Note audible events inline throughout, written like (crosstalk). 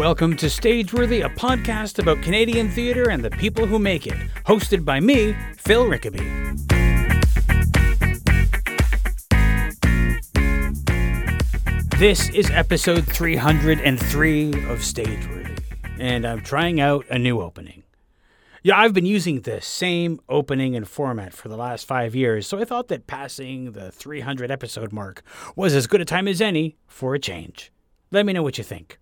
Welcome to Stageworthy, a podcast about Canadian theatre and the people who make it, hosted by me, Phil Rickaby. This is episode 303 of Stageworthy, and I'm trying out a new opening. Yeah, I've been using the same opening and format for the last five years, so I thought that passing the 300 episode mark was as good a time as any for a change. Let me know what you think.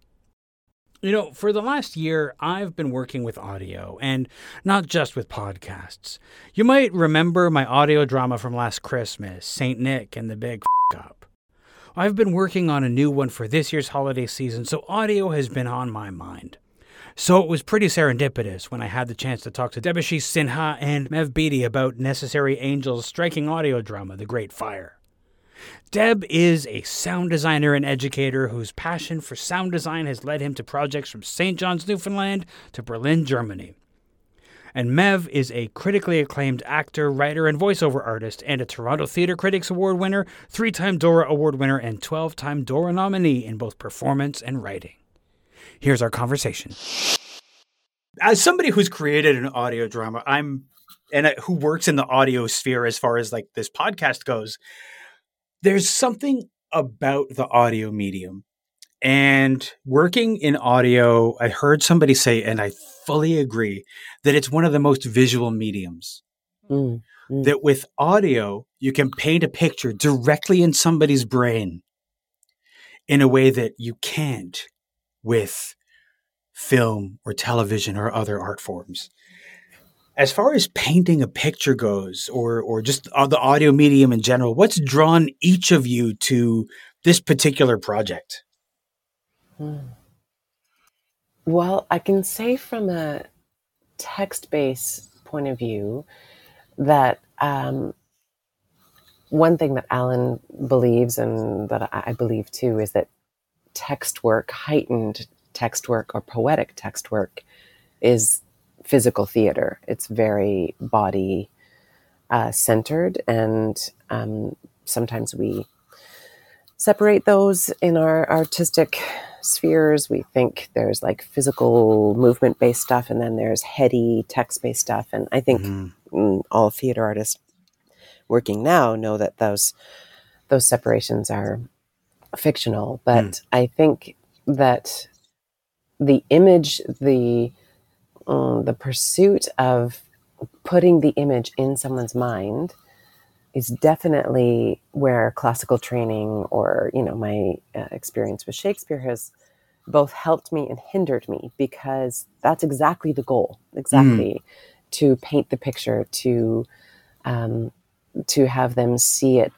You know, for the last year, I've been working with audio, and not just with podcasts. You might remember my audio drama from last Christmas, St. Nick and the Big F Up. I've been working on a new one for this year's holiday season, so audio has been on my mind. So it was pretty serendipitous when I had the chance to talk to Debashis Sinha and Maev Beaty about Necessary Angel's striking audio drama, The Great Fire. Deb is a sound designer and educator whose passion for sound design has led him to projects from St. John's, Newfoundland to Berlin, Germany. And Maev is a critically acclaimed actor, writer, and voiceover artist, and a Toronto Theatre Critics Award winner, three time Dora Award winner, and 12 time Dora nominee in both performance and writing. Here's our conversation. As somebody who's created an audio drama, I'm and who works in the audio sphere as far as like this podcast goes, there's something about the audio medium and working in audio i heard somebody say and i fully agree that it's one of the most visual mediums mm, mm. that with audio you can paint a picture directly in somebody's brain in a way that you can't with film or television or other art forms as far as painting a picture goes or or just the audio medium in general what's drawn each of you to this particular project hmm. well i can say from a text based point of view that um, one thing that alan believes and that i believe too is that text work heightened text work or poetic text work is physical theater. It's very body uh, centered, and um, sometimes we separate those in our artistic spheres. We think there's like physical movement based stuff, and then there's heady text based stuff. And I think mm-hmm. all theater artists working now know that those those separations are fictional. But mm. I think that the image, the um, the pursuit of putting the image in someone's mind is definitely where classical training or you know my uh, experience with shakespeare has both helped me and hindered me because that's exactly the goal exactly mm. to paint the picture to um, to have them see it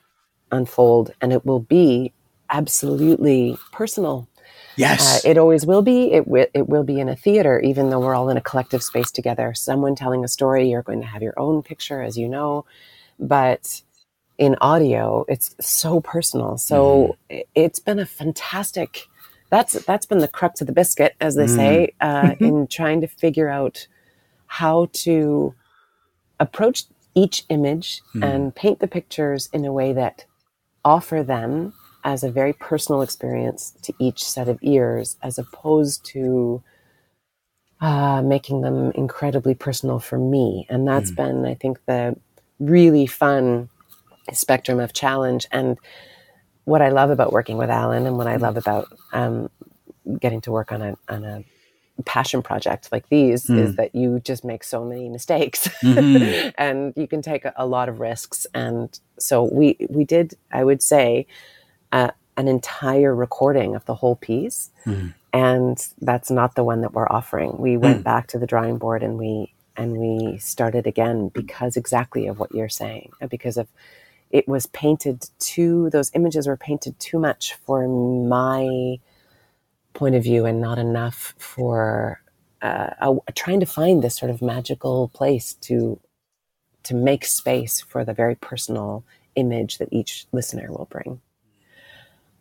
unfold and it will be absolutely personal Yes. Uh, it always will be. It, w- it will be in a theater, even though we're all in a collective space together. Someone telling a story, you're going to have your own picture, as you know. But in audio, it's so personal. So mm. it's been a fantastic. That's that's been the crux of the biscuit, as they mm. say, uh, in trying to figure out how to approach each image mm. and paint the pictures in a way that offer them as a very personal experience to each set of ears, as opposed to uh, making them incredibly personal for me. And that's mm. been, I think, the really fun spectrum of challenge. And what I love about working with Alan and what I love about um, getting to work on a, on a passion project like these mm. is that you just make so many mistakes mm-hmm. (laughs) and you can take a, a, lot of risks and so we we did i would say a, an entire recording of the whole piece. Mm. And that's not the one that we're offering. We went mm. back to the drawing board and we and we started again because exactly of what you're saying, because of it was painted too those images were painted too much for my point of view and not enough for uh, a, trying to find this sort of magical place to to make space for the very personal image that each listener will bring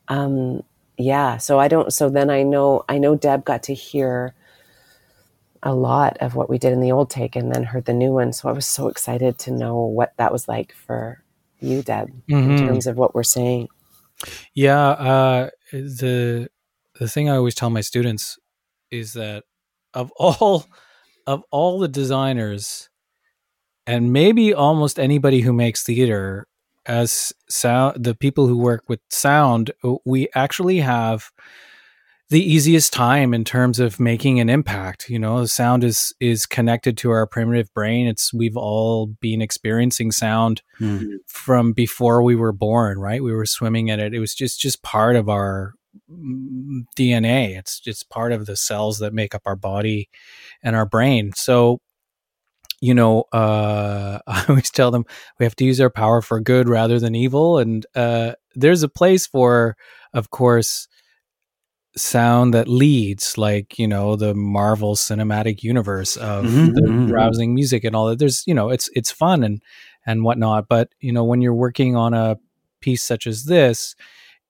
um, yeah, so I don't. So then I know I know Deb got to hear a lot of what we did in the old take, and then heard the new one. So I was so excited to know what that was like for you, Deb, mm-hmm. in terms of what we're saying. Yeah, uh, the the thing I always tell my students is that of all of all the designers and maybe almost anybody who makes theater as sound the people who work with sound uh, we actually have the easiest time in terms of making an impact you know? Sound is is connected to our primitive brain. It's we've all been experiencing sound mm. from before we were born right? We were swimming in it. It was just just part of our mm, dna it's just part of the cells that make up our body and our brain. So you know uh (laughs) i always tell them we have to use our power for good rather than evil. And uh there's a place for of course sound that leads like you know the marvel cinematic universe of mm-hmm, the mm-hmm. rousing music and all that. There's you know it's it's fun and and whatnot. But you know when you're working on a piece such as this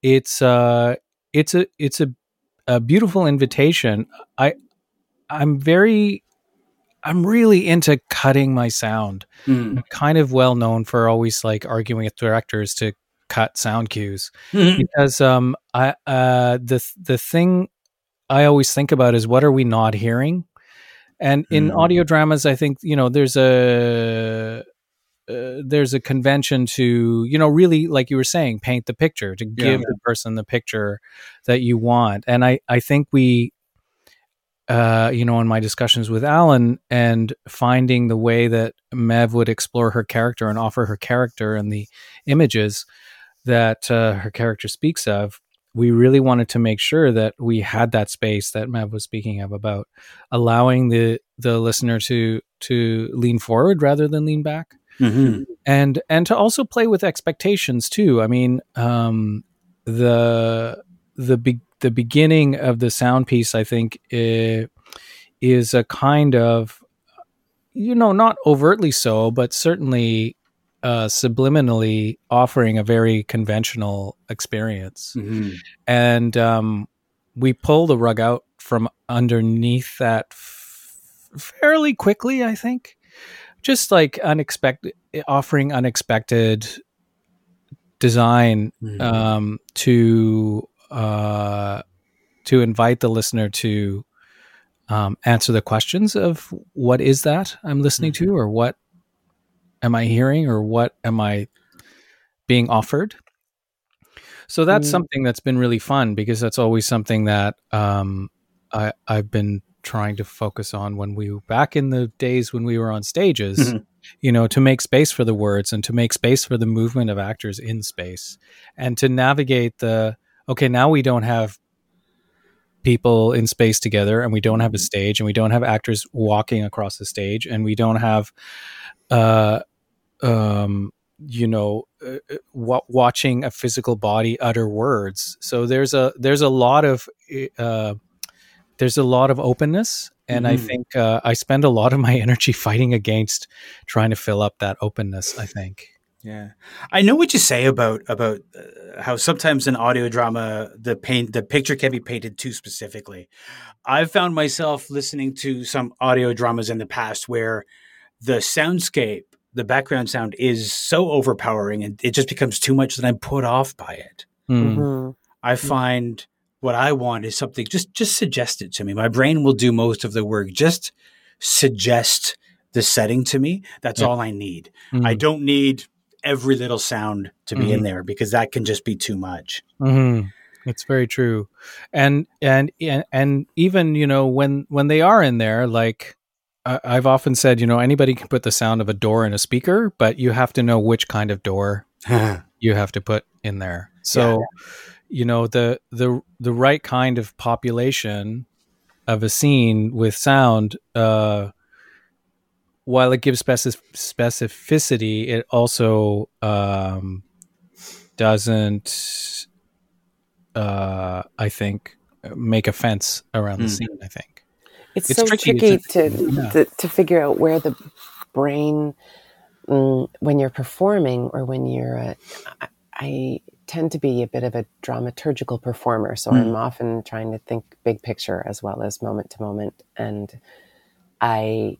it's uh it's a it's a, a beautiful invitation. I i'm very i'm really into cutting my sound mm. i'm kind of well known for always like arguing with directors to cut sound cues mm-hmm. because um I uh the the thing I always think about is what are we not hearing? And in mm. audio dramas, I think you know there's a uh, there's a convention to you know really like you were saying paint the picture to give yeah. the person the picture that you want and i i think we uh you know in my discussions with alan and finding the way that maev would explore her character and offer her character and the images that uh, her character speaks of, we really wanted to make sure that we had that space that Maev was speaking of about allowing the the listener to to lean forward rather than lean back, mm-hmm. and and to also play with expectations too. I mean, um, the the be- the beginning of the sound piece, I think, is a kind of you know not overtly so, but certainly uh, subliminally offering a very conventional experience. Mm-hmm. And um, we pull the rug out from underneath that f- fairly quickly, I think. Just like unexpected, offering unexpected design mm-hmm. um, to uh, to invite the listener to um, answer the questions of what is that I'm listening mm-hmm. to, or what am I hearing or what am I being offered? So that's mm. something that's been really fun because that's always something that um, I, I've been trying to focus on when we back in the days when we were on stages, mm-hmm. you know, to make space for the words and to make space for the movement of actors in space and to navigate the okay, now we don't have people in space together and we don't have a mm-hmm. stage and we don't have actors walking across the stage and we don't have uh, um, you know uh, uh w- watching a physical body utter words so there's a there's a lot of uh, there's a lot of openness and mm-hmm. i think uh, i spend a lot of my (laughs) energy fighting against trying to fill up that openness i think yeah i know what you say about about uh, how sometimes in audio drama the paint the picture can be painted too specifically i've found myself listening to some audio dramas in the past where the soundscape the background sound is so overpowering and it just becomes too much that I'm put off by it. Mm. Mm-hmm. I find what I want is something just just suggest it to me. My brain will do most of the work. Just suggest the setting to me. That's yeah. all I need. Mm-hmm. I don't need every little sound to be mm-hmm. in there because that can just be too much. Mm-hmm. It's very true, and and and even you know when when they are in there, like I've often said, you know, anybody can put the sound of a door in a speaker, but you have to know which kind of door (laughs) you have to put in there. So, yeah. you know, the the the right kind of population of a scene with sound, uh, while it gives specific specificity, it also um, doesn't, uh, I think, make a fence around mm. the hmm. scene. I think. It's, it's so tricky, tricky to, yeah. to, to figure out where the brain, mm, when you're performing or when you're, a, I, I tend to be a bit of a dramaturgical performer, so mm. I'm often trying to think big picture as well as moment to moment, and I,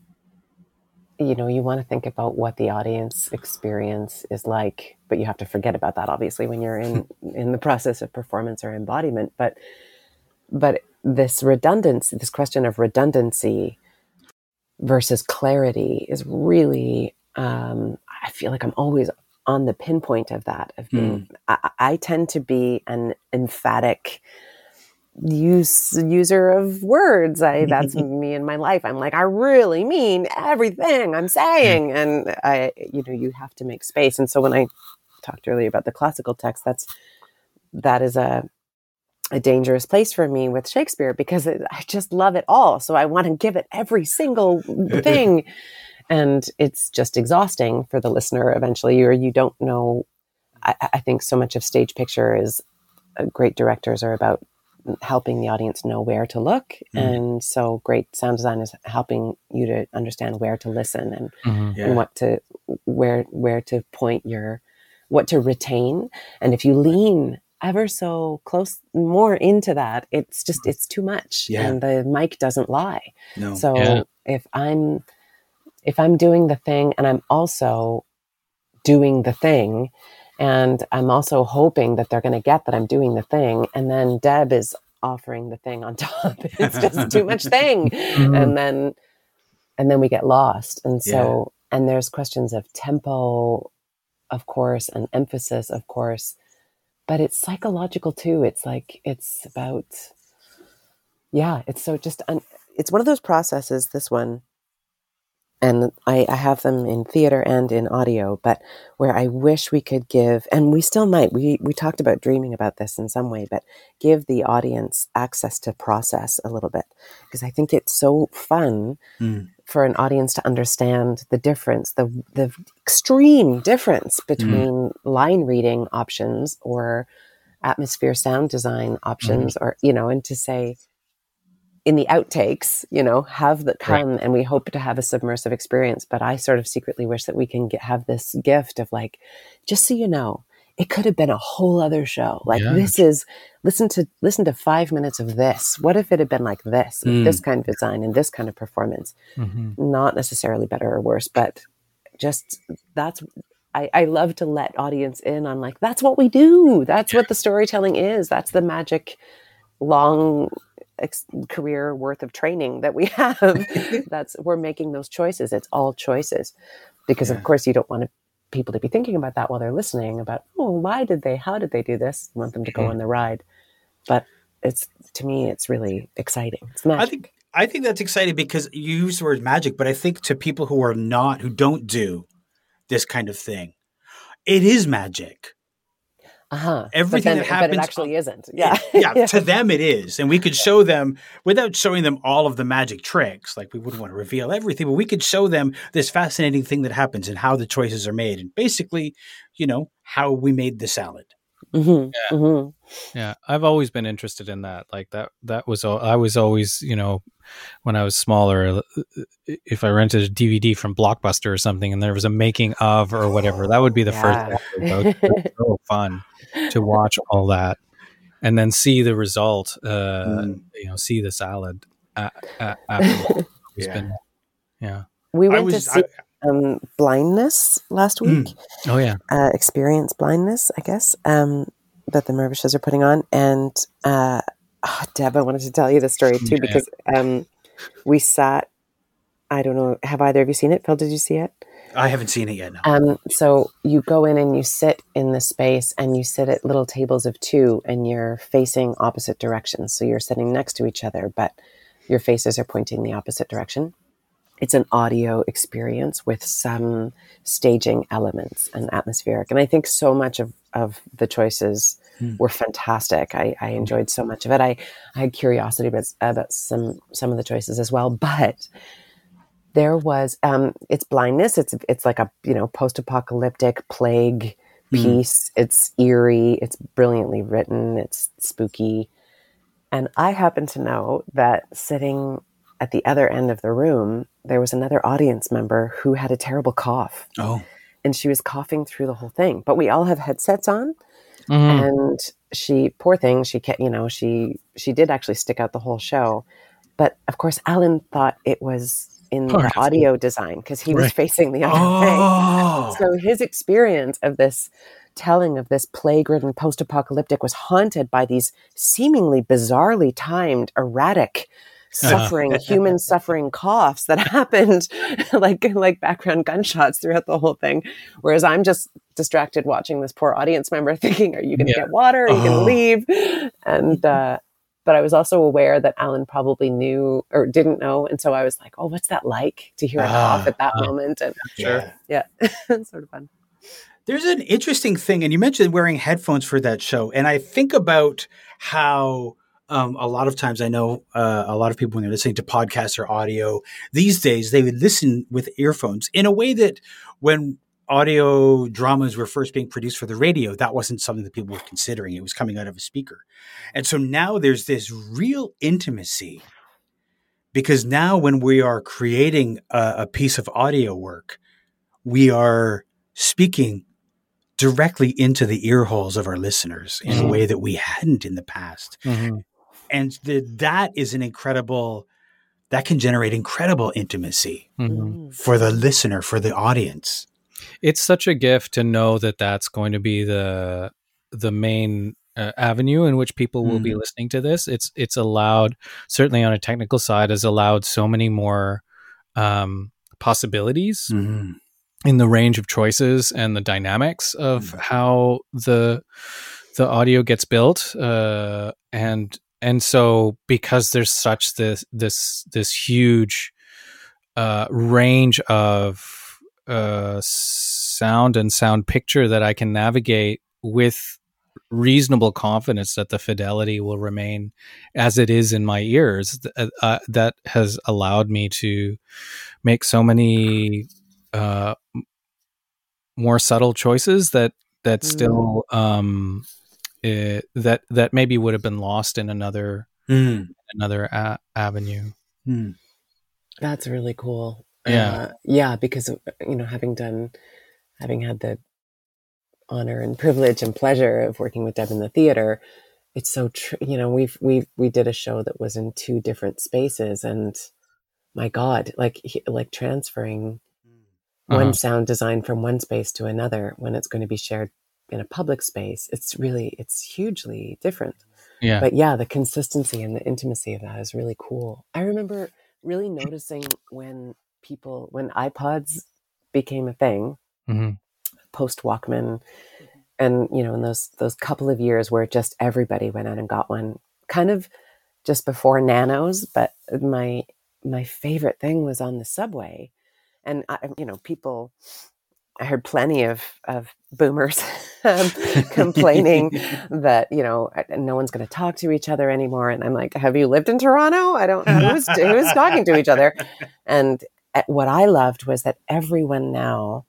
you know, you want to think about what the audience experience is like, but you have to forget about that obviously when you're in (laughs) in the process of performance or embodiment, but but this redundancy, this question of redundancy versus clarity is really, um, I feel like I'm always on the pinpoint of that. Of being, I, I tend to be an emphatic use user of words. I that's (laughs) me in my life. I'm like, I really mean everything I'm saying, (laughs) and I, you know, you have to make space. And so when I talked earlier about the classical text, that's that is a a dangerous place for me with Shakespeare because it, I just love it all. So I want to give it every single thing. (laughs) and it's just exhausting for the listener eventually, or you don't know. I, I think so much of stage picture is uh, great directors are about helping the audience know where to look. Mm. And so great sound design is helping you to understand where to listen and, Mhm. Yeah. and what to, where, where to point your, what to retain. And if you lean ever so close more into that, it's just, it's too much. Yeah. And the mic doesn't lie. No. So Yeah. if I'm if I'm doing the thing and I'm also doing the thing and I'm also hoping that they're going to get that I'm doing the thing. And then Deb is offering the thing on (laughs) top. It's just too much thing. Mm-hmm. And then and then we get lost. And so and there's questions of tempo of course and emphasis of course. But it's psychological too. It's like it's about yeah it's so just un- it's one of those processes this one and I, I have them in theater and in audio but where i wish we could give and we still might we we talked about dreaming about this in some way but give the audience access to process a little bit because i think it's so fun Mm. for an audience to understand the difference the the extreme difference between line reading options or atmosphere sound design options or you know and to say in the outtakes you know have that Right. come and we hope to have a submersive experience but i sort of secretly wish that we can get, have this gift of like just so you know it could have been a whole other show like Yeah. this is listen to listen to five minutes of this what if it had been like this Mm. this kind of design and this kind of performance Mhm. not necessarily better or worse, but just that's I, I love to let audience in on like that's what we do. That's what the storytelling is. That's the magic long ex- career worth of training that we (laughs) have. (laughs) that's we're making those choices. It's all choices because Yeah. of course you don't want to, people to be thinking about that while they're listening about oh why did they how did they do this? You want them to go Mhm. on the ride, but it's to me it's really exciting. It's magic. I think I think that's exciting because you use the word magic, but I think to people who are not who don't do this kind of thing, it is magic. Uh-huh. Everything but that then, happens but it actually isn't. Yeah. It- (laughs) yeah, to them it is. And we could show them without showing them all of the magic tricks. Like we wouldn't want to reveal everything, but we could show them this fascinating thing that happens and how the choices are made and basically, you know, how we made the salad. Mhm, Yeah. mhm. Yeah, I've always been interested in that. Like that that was al- I was always, you know, when I was smaller uh, if I rented a DVD from Blockbuster or something and there was a making of or whatever, that would be the Yeah. first episode. It was so (laughs) fun to watch all that and then see the result uh Mm. you know, see the salad uh, (laughs) uh. It's Yeah. been yeah. we I went to see I, um, blindness last Mm. week. Oh yeah. Uh, experience blindness, I guess, um, that the Mirvishes are putting on. And uh, oh, Deb, I wanted to tell you the story too Yeah. because um, we sat. I don't know. Have either of you seen it? Phil, did you see it? I haven't seen it yet. No. Um, so you go in and you sit in the space and you sit at little tables of two and you're facing opposite directions. So you're sitting next to each other, but your faces are pointing the opposite direction. It's an audio experience with some staging elements and atmospheric. And I think so much of, of the choices Hmm. were fantastic. I, I enjoyed so much of it. I, I had curiosity about, about some, some of the choices as well, but there was um it's blindness it's it's like a you know post-apocalyptic plague Mm. piece it's eerie it's brilliantly written it's spooky and i happen to know that sitting at the other end of the room there was another audience member who had a terrible cough Oh. and she was coughing through the whole thing but we all have headsets on Mhm. and she poor thing she kept you know she she did actually stick out the whole show but of course alan thought it was in Part the of it. audio design because he was facing the other way Oh. so his experience of this telling of this plague-ridden post-apocalyptic was haunted by these seemingly bizarrely timed erratic suffering (laughs) human suffering coughs that (laughs) happened like like background gunshots throughout the whole thing whereas i'm just distracted watching this poor audience member (laughs) thinking are you going to Yeah. get water are you going Oh. to leave and uh but I was also aware that Alan probably knew or didn't know. And so I was like, oh, what's that like to hear it Ah, at that ah. moment? And Yeah. yeah, it's sort of fun. There's an interesting thing, and you mentioned wearing headphones for that show, and I think about how um, a lot of times I know uh, a lot of people when they're listening to podcasts or audio these days they would listen with earphones in a way that when audio dramas were first being produced for the radio, that wasn't something that people were considering. It was coming out of a speaker, and so now there's this real intimacy because now when we are creating a, a piece of audio work, we are speaking directly into the ear holes of our listeners in a Mhm. way that we hadn't in the past. Mhm. And the, that is an incredible, that can generate incredible intimacy Mhm. Mm. for the listener, for the audience. It's such a gift to know that that's going to be the the main uh, avenue in which people will be Mhm. listening to this. It's it's allowed certainly on a technical side has allowed so many more um, possibilities Mhm. in the range of choices and the dynamics of Mhm. how the the audio gets built uh, and and so because there's such this this this huge uh, range of uh, sound and sound picture that I can navigate with reasonable confidence that the fidelity will remain as it is in my ears th- uh, that has allowed me to make so many uh, more subtle choices that that Mm. still um, eh, that that maybe would have been lost in another Mm. another a- avenue. Mm. That's really cool. Yeah. Uh, yeah, because you know, having done, having had the honor and privilege and pleasure of working with Deb in the theater, it's so true. You know, we've we we did a show that was in two different spaces, and my God, like he- like transferring Uh-huh. one sound design from one space to another when it's going to be shared in a public space, it's really it's hugely different Yeah. but yeah, the consistency and the intimacy of that is really cool. I remember really noticing when people, when iPods became a thing Mhm. post Walkman, and you know, in those those couple of years where just everybody went out and got one, kind of just before Nanos. But my my favorite thing was on the subway, and I, you know, people. I heard plenty of of boomers (laughs) um, complaining (laughs) that you know no one's going to talk to each other anymore and i'm like have you lived in toronto i don't know who's, who's talking to each other and uh, what i loved was that everyone now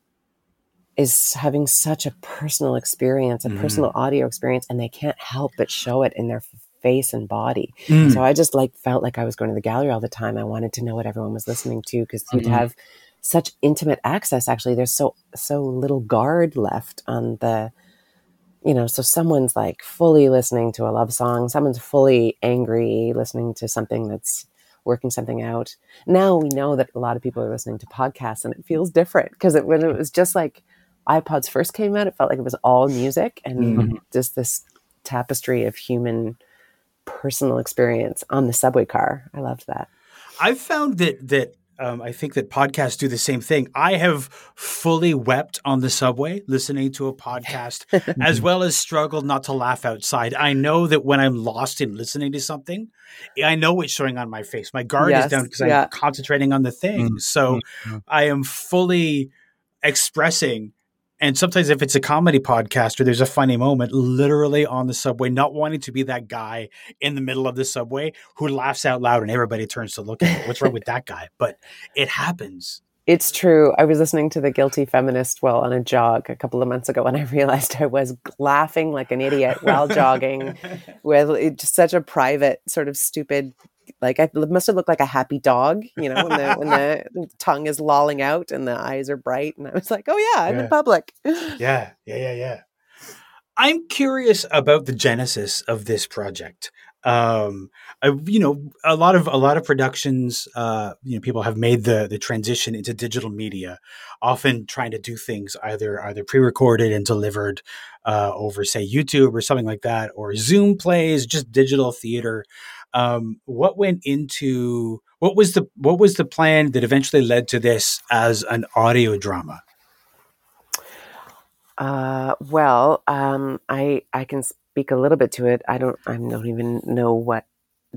is having such a personal experience a Mhm. personal audio experience and they can't help but show it in their face and body Mm. so i just like felt like i was going to the gallery all the time i wanted to know what everyone was listening to because you'd Mhm. have such intimate access actually. There's so so little guard left on the you know so someone's like fully listening to a love song someone's fully angry listening to something that's working something out. Now we know that a lot of people are listening to podcasts and it feels different because it, when it was just like ipods first came out it felt like it was all music and Mhm. just this tapestry of human personal experience on the subway car. I loved that. I've found that that um, I think that podcasts do the same thing. I have fully wept on the subway listening to a podcast, (laughs) as well as struggled not to laugh outside. I know that when I'm lost in listening to something, I know it's showing on my face. My guard Yes, is down because yeah. I'm concentrating on the thing. So Mhm. I am fully expressing. And sometimes, if it's a comedy podcast or there's a funny moment, literally on the subway, not wanting to be that guy in the middle of the subway who laughs out loud and everybody turns to look at him. What's wrong with that guy? But it happens. It's true. I was listening to The Guilty Feminist while on a jog a couple of months ago, and I (laughs) realized I was laughing like an idiot while jogging (laughs) with it- just such a private, sort of stupid. Like I must have looked like a happy dog, you know, when the when the (laughs) tongue is lolling out and the eyes are bright, and I was like, "Oh yeah, I'm Yeah. in public." Yeah, yeah, yeah, yeah. I'm curious about the genesis of this project. Um, I, you know, a lot of a lot of productions, uh, you know, people have made the the transition into digital media, often trying to do things either either pre-recorded and delivered uh, over, say, YouTube or something like that, or Zoom plays, just digital theater. Um, what went into what was the what was the plan that eventually led to this as an audio drama? Uh, well, um, I I can speak a little bit to it. I don't I don't even know what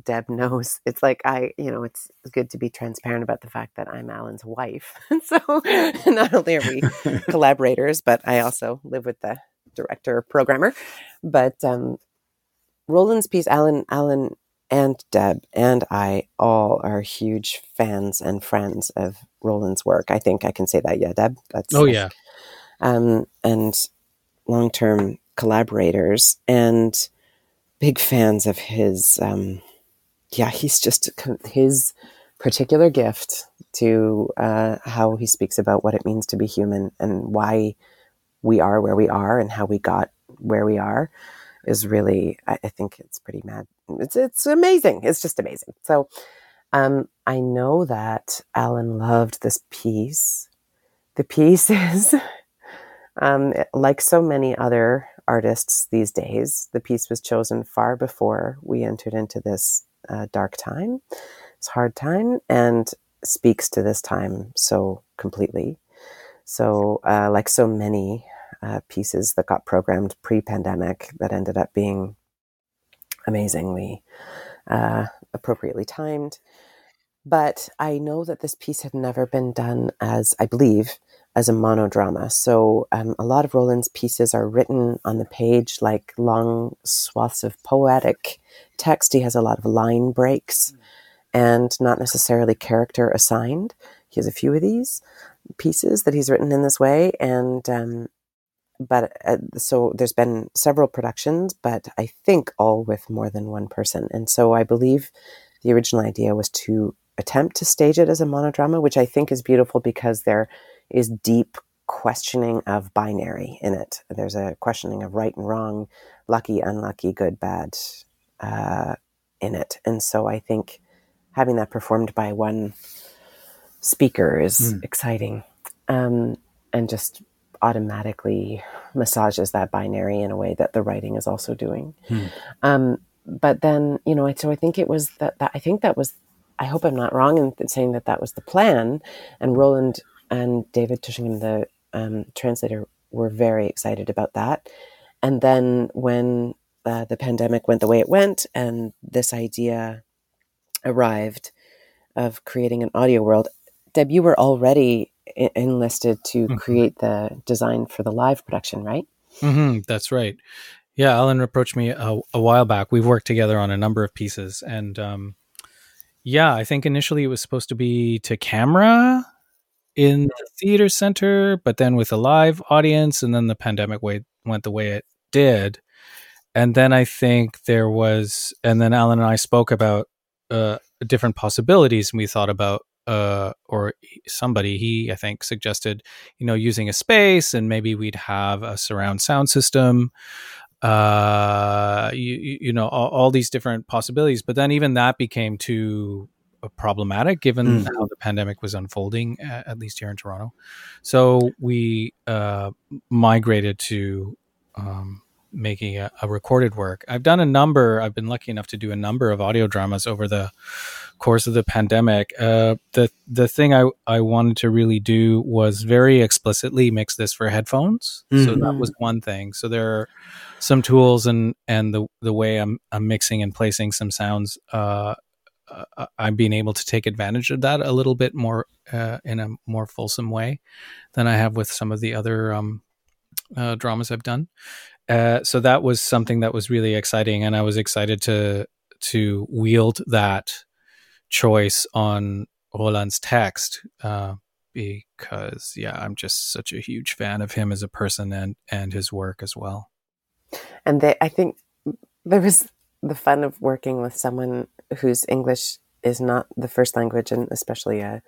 Deb (laughs) knows. It's like I, you know, it's good to be transparent about the fact that I'm Alan's wife. (laughs) And so (laughs) not only are we collaborators, but I also live with the director programmer. But um, Roland's piece, Alan, Alan and Deb and I all are huge fans and friends of Roland's work. I think I can say that. Yeah, Deb. That's oh yeah. Um, and long term collaborators and big fans of his. Um, yeah, he's just his particular gift to uh, how he speaks about what it means to be human and why we are where we are and how we got where we are is really I, I think it's pretty mad. It's it's amazing. It's just amazing. So um, I know that Alan loved this piece. The piece (laughs) is um, like so many other artists these days, the piece was chosen far before we entered into this uh, dark time, this hard time, and speaks to this time so completely. So, uh, like so many uh, pieces that got programmed pre-pandemic, that ended up being amazingly uh, appropriately timed. But I know that this piece had never been done as, I believe, as a monodrama. So um, a lot of Roland's pieces are written on the page like long swaths of poetic text. He has a lot of line breaks and not necessarily character assigned. He has a few of these pieces that he's written in this way. And, um, but uh, so there's been several productions, but I think all with more than one person. And so I believe the original idea was to attempt to stage it as a monodrama, which I think is beautiful because there is deep questioning of binary in it. There's a questioning of right and wrong, lucky, unlucky, good, bad uh, in it. And so I think having that performed by one speaker is mm. exciting um, and just automatically massages that binary in a way that the writing is also doing. Mm. Um, but then, you know, so I think it was that, that I think that was I hope I'm not wrong in saying that that was the plan. And Roland and David Tushingham, the um, translator, were very excited about that. And then when uh, the pandemic went the way it went, and this idea arrived of creating an audio world, Deb, you were already enlisted to mm-hmm. create the design for the live production, right? Mm-hmm, that's right. Yeah, Alan approached me a, a, while back. We've worked together on a number of pieces, and um, yeah, I think initially it was supposed to be to camera in the theater center, but then with a live audience, and then the pandemic way went the way it did. And then I think there was, and then Alan and I spoke about uh, different possibilities, and we thought about, uh, or somebody he I think suggested, you know, using a space, and maybe we'd have a surround sound system uh, you, you know, all, all, these different possibilities. But then even that became too problematic given mm. how the pandemic was unfolding, at least here in Toronto. So we uh, migrated to um, making a, a, recorded work. I've done a number. I've been lucky enough to do a number of audio dramas over the course of the pandemic. Uh, the the thing I I wanted to really do was very explicitly mix this for headphones. Mm-hmm. So that mm-hmm. was one thing. So there are some tools and and the the way I'm I'm mixing and placing some sounds. Uh, uh, I'm being able to take advantage of that a little bit more uh, in a more fulsome way than I have with some of the other um, uh, dramas I've done. Uh, so that was something that was really exciting, and I was excited to to wield that choice on Roland's text uh, because yeah, I'm just such a huge fan of him as a person and and his work as well. And they, I think there was the fun of working with someone whose English is not the first language, and especially a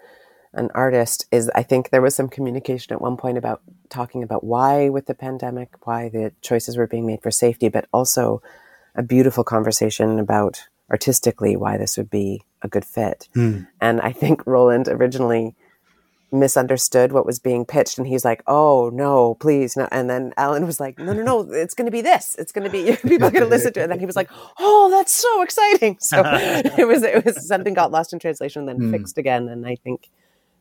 an artist is I think there was some communication at one point about talking about why with the pandemic, why the choices were being made for safety, but also a beautiful conversation about artistically why this would be a good fit. Hmm. And I think Roland originally misunderstood what was being pitched and he's like oh no please no. And then alan was like no no no it's going to be this it's going to be (laughs) people are going to listen to it. And then he was like oh that's so exciting. (laughs) So it was it was something got lost in translation then Hmm. fixed again and i think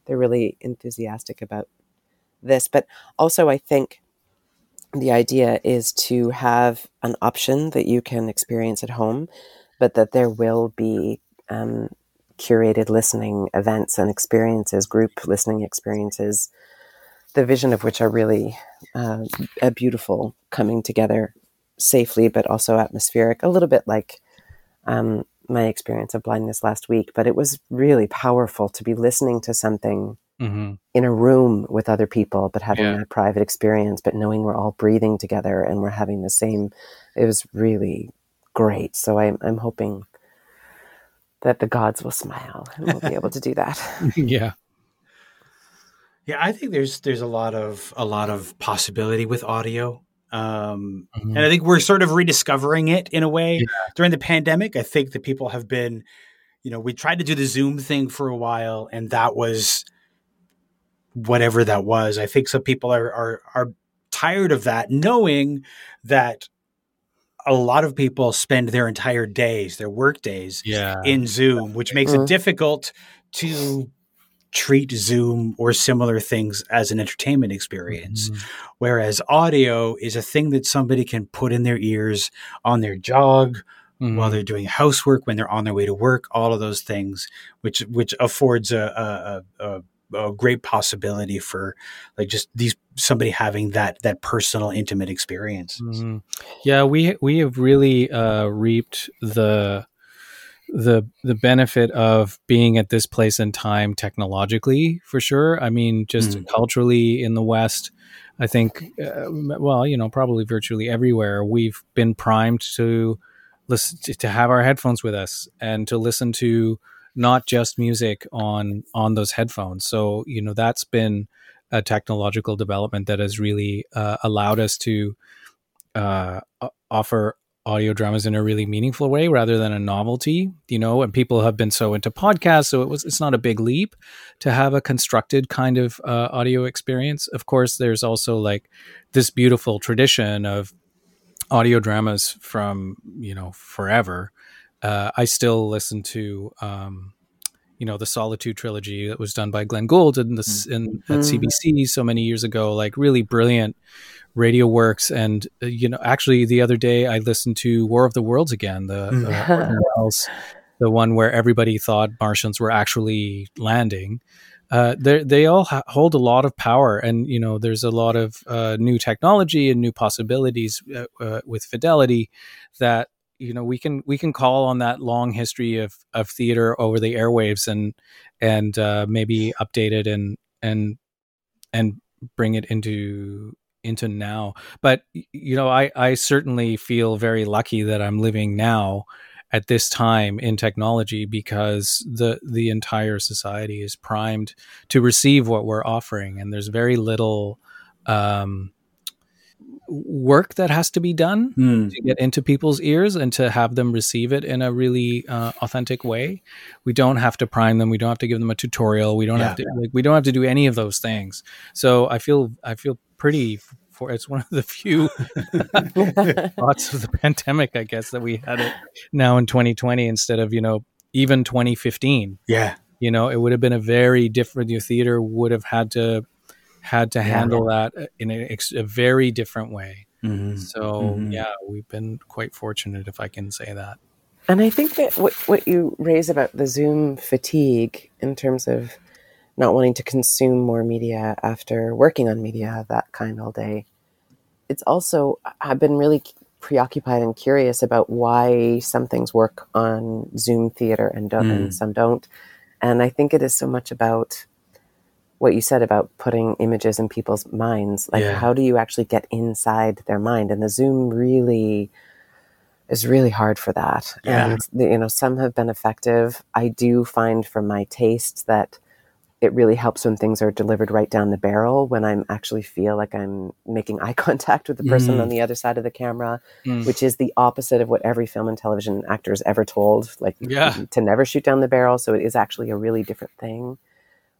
they're really enthusiastic about this. But also i think the idea is to have an option that you can experience at home but that there will be um, curated listening events and experiences, group listening experiences, the vision of which are really uh, a beautiful coming together safely, but also atmospheric, a little bit like um, my experience of blindness last week. But it was really powerful to be listening to something hmm in a room with other people, but having Yeah. that private experience, but knowing we're all breathing together and we're having the same. It was really great. So I'm, I'm hoping that the gods will smile and we'll be able to do that. (laughs) yeah. Yeah, I think there's there's a lot of a lot of possibility with audio. Um, Mhm. and I think we're sort of rediscovering it in a way Yeah. during the pandemic. I think that people have been, you know, we tried to do the Zoom thing for a while, and that was whatever that was. I think some people are are are tired of that, knowing that a lot of people spend their entire days, their work days, Yeah. in Zoom, which makes it Mhm. difficult to treat Zoom or similar things as an entertainment experience. Mhm. Whereas audio is a thing that somebody can put in their ears on their jog Mhm. while they're doing housework, when they're on their way to work, all of those things, which which affords a a, a, a great possibility for like just these somebody having that that personal intimate experience. Mhm. Yeah, we we have really uh, reaped the the the benefit of being at this place and time technologically for sure. I mean, just Mm. culturally in the West, I think, uh, well, you know, probably virtually everywhere, we've been primed to listen to, to have our headphones with us and to listen to not just music on on those headphones. So you know, that's been a technological development that has really uh, allowed us to uh, offer audio dramas in a really meaningful way rather than a novelty you know and people have been so into podcasts so it was it's not a big leap to have a constructed kind of uh, audio experience of course there's also like this beautiful tradition of audio dramas from you know forever uh, i still listen to um, you know the solitude trilogy that was done by glenn gould in this in at Mm. cbc so many years ago like really brilliant radio works and uh, you know actually the other day i listened to war of the worlds again the Mm. uh, (laughs) the one where everybody thought martians were actually landing uh, they they all ha- hold a lot of power, and you know there's a lot of uh, new technology and new possibilities uh, uh, with fidelity that you know we can we can call on that long history of of theater over the airwaves and and uh, maybe update it and and and bring it into into now. But you know, I I certainly feel very lucky that I'm living now at this time in technology because the the entire society is primed to receive what we're offering and there's very little um, work that has to be done Hmm. to get into people's ears and to have them receive it in a really uh, authentic way. We don't have to prime them. We don't have to give them a tutorial. We don't have to like we don't have to do any of those things. So I feel I feel pretty for it's one of the few (laughs) thoughts of the pandemic, I guess, that we had it now in 2020 instead of you know even 2015. Yeah. You know, it would have been a very different. Your theater would have had to had to Yeah. handle that in a, a very different way. Mhm. So Mhm. yeah, we've been quite fortunate, if I can say that. And I think that what, what you raise about the Zoom fatigue in terms of not wanting to consume more media after working on media that kind all day, it's also, I've been really preoccupied and curious about why some things work on Zoom theater and, don't, Mm. and some don't. And I think it is so much about what you said about putting images in people's minds. Like, Yeah. how do you actually get inside their mind? And the Zoom really is really hard for that. Yeah. And the, you know, some have been effective. I do find from my taste that it really helps when things are delivered right down the barrel when I'm actually feel like I'm making (laughs) eye contact with the person Mm. on the other side of the camera, Mm. which is the opposite of what every film and television actor is ever told, like Yeah. to never shoot down the barrel. So it is actually a really different thing.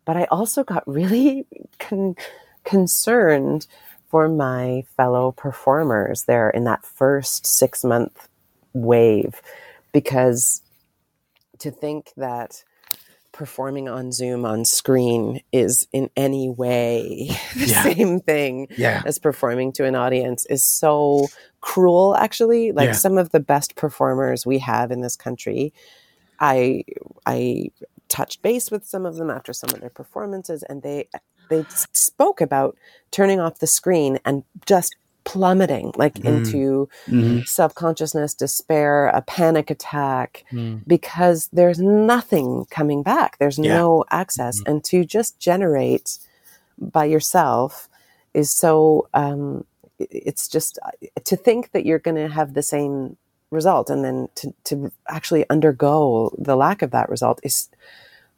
But I also got really con- concerned for my fellow performers there in that first six month wave because to think that performing on Zoom on screen is in any way (laughs) the Yeah. same thing Yeah. as performing to an audience is so cruel actually like Yeah. some of the best performers we have in this country i i touched base with some of them after some of their performances and they they spoke about turning off the screen and just plummeting like Mm. into Mhm. self-consciousness despair a panic attack Mm. because there's nothing coming back. There's Yeah. no access. And to just generate by yourself is so, um, it's just to think that you're going to have the same result and then to, to actually undergo the lack of that result is,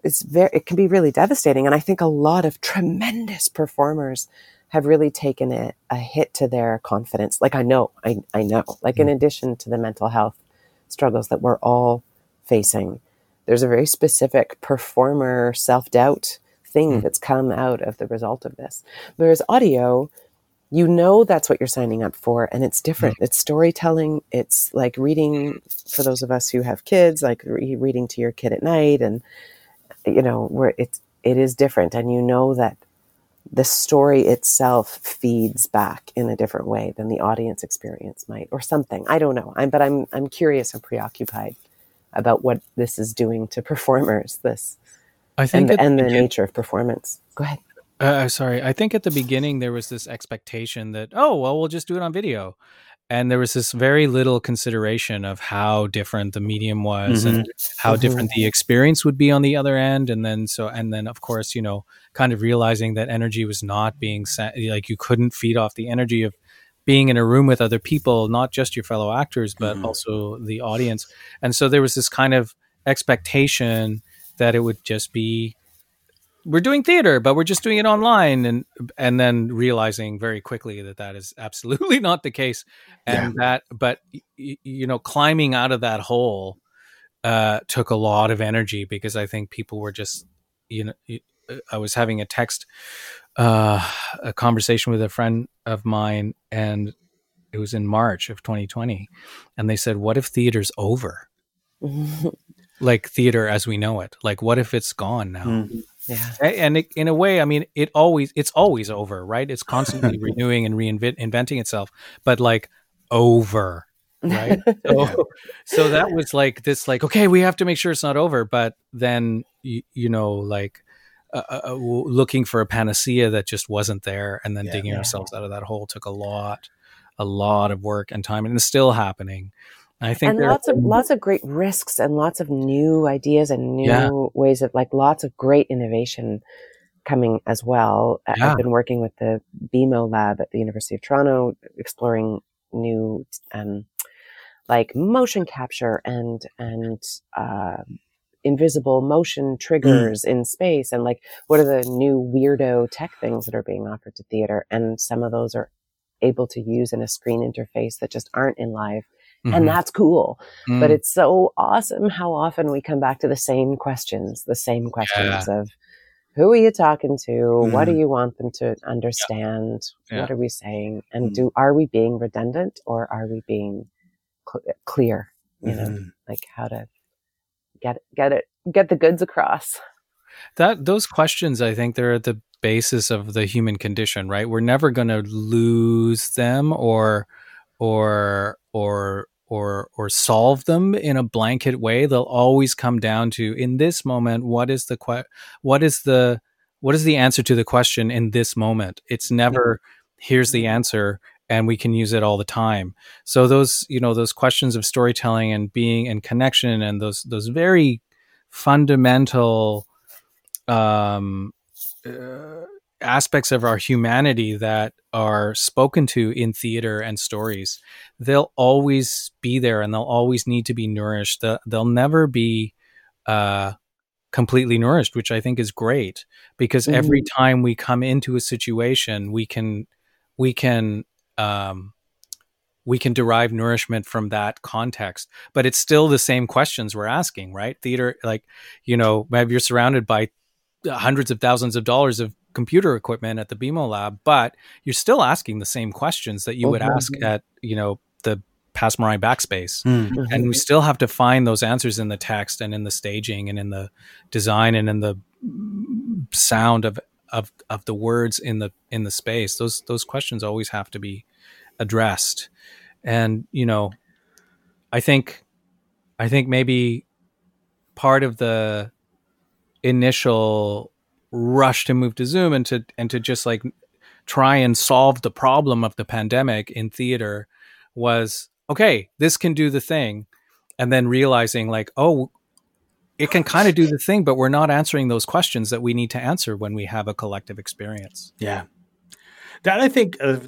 it's very, it can be really devastating. And I think a lot of tremendous performers have really taken it a hit to their confidence. Like I know, I, I know, like in addition to the mental health struggles that we're all facing. There's a very specific performer self doubt thing Mm. that's come out of the result of this. Whereas audio, you know that's what you're signing up for, and it's different. Mm. It's storytelling. It's like reading for those of us who have kids, like re- reading to your kid at night, and you know where it's it is different, and you know that the story itself feeds back in a different way than the audience experience might or something. I don't know. I'm but i'm i'm curious and preoccupied about what this is doing to (laughs) performers this I think and, at and the begin- nature of performance. Go ahead Uh, sorry, I think at the beginning there was this expectation that oh well we'll just do it on video, and there was this very little consideration of how different the medium was and how Mhm. different the experience would be on the other end, and then so and then of course you know kind of realizing that energy was not being sent like you couldn't feed off the energy of being in a room with other people, not just your fellow actors but Mhm. also the audience, and so there was this kind of expectation that it would just be we're doing theater, but we're just doing it online, and and then realizing very quickly that that is absolutely (laughs) not the case, and that but y- you know climbing out of that hole uh, took a lot of energy because I think people were just you know I was having a text uh, a conversation with a friend of mine, and it was in March of 2020, and they said, "What if theater's over?" (laughs) Like theater as we know it. Like, what if it's gone now? Mm. Yeah and it, in a way i mean it always it's always over right it's constantly (laughs) renewing and reinventing itself but like over (laughs) right so, so that was like this like okay we have to make sure it's not over but then you, you know like uh, uh, uh, looking for a panacea that just wasn't there and then Yeah. digging Yeah. ourselves out of that hole took a lot a lot of work and time and it's still happening i think and lots of lots of great risks and lots of new ideas and new Yeah. ways of like lots of great innovation coming as well. Yeah. I've been working with the BMO lab at the University of Toronto, exploring new um, like motion capture and and uh, invisible motion triggers in space and like what are the new weirdo tech things that are being offered to theater and some of those are able to use in a screen interface that just aren't in live Mhm. and that's cool Mm. but it's so awesome how often we come back to the same questions the same questions of who are you talking to what do you want them to understand Yeah. what are we saying and Mm. do are we being redundant or are we being cl- clear you know Mhm. like how to get get it get the goods across that those questions i think they're at the basis of the human condition right we're never going to lose them or or or or or solve them in a blanket way they'll always come down to in this moment what is the que- what is the what is the answer to the question in this moment? It's never here's the answer and we can use it all the time. So those you know those questions of storytelling and being and connection and those those very fundamental um, uh, aspects of our humanity that are spoken to in theater and stories, they'll always be there and they'll always need to be nourished. They'll, never be uh, completely nourished, which I think is great because mm-hmm. every time we come into a situation, we can we can um, we can derive nourishment from that context. But it's still the same questions we're asking, right? Theater, like you know, maybe you're surrounded by hundreds of thousands of dollars of computer equipment at the BMO lab, but you're still asking the same questions that you would ask at you know the Passe Muraille backspace. Mm-hmm. And we still have to find those answers in the text and in the staging and in the design and in the sound of of of the words in the in the space. Those those questions always have to be addressed. And, you know, I think I think maybe part of the initial rush to move to Zoom and to and to just like try and solve the problem of the pandemic in theater was okay, this can do the thing. And then realizing, like, oh, it can kind of do the thing, but we're not answering those questions that we need to answer when we have a collective experience. Yeah. That I think uh,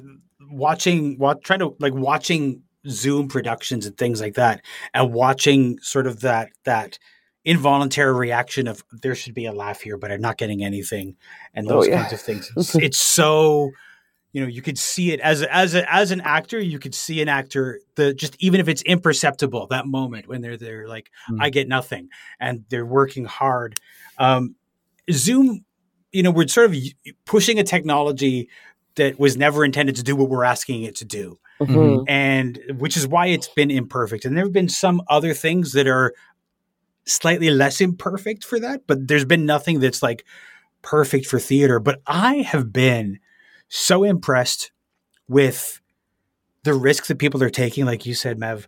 watching, what trying to like watching Zoom productions and things like that, and watching sort of that, that, involuntary reaction of there should be a laugh here, but I'm not getting anything, and oh, those oh, yeah. kinds of things. (laughs) It's, it's so you know you could see it as as a, as an actor you could see an actor the just even if it's imperceptible that moment when they're they're like mm. i get nothing and they're working hard um, zoom you know we're sort of pushing a technology that was never intended to do what we're asking it to do mm-hmm. and which is why it's been imperfect and there have been some other things that are slightly less imperfect for that but there's been nothing that's like perfect for theater but i have been so impressed with the risks that people are taking, like you said, Maev.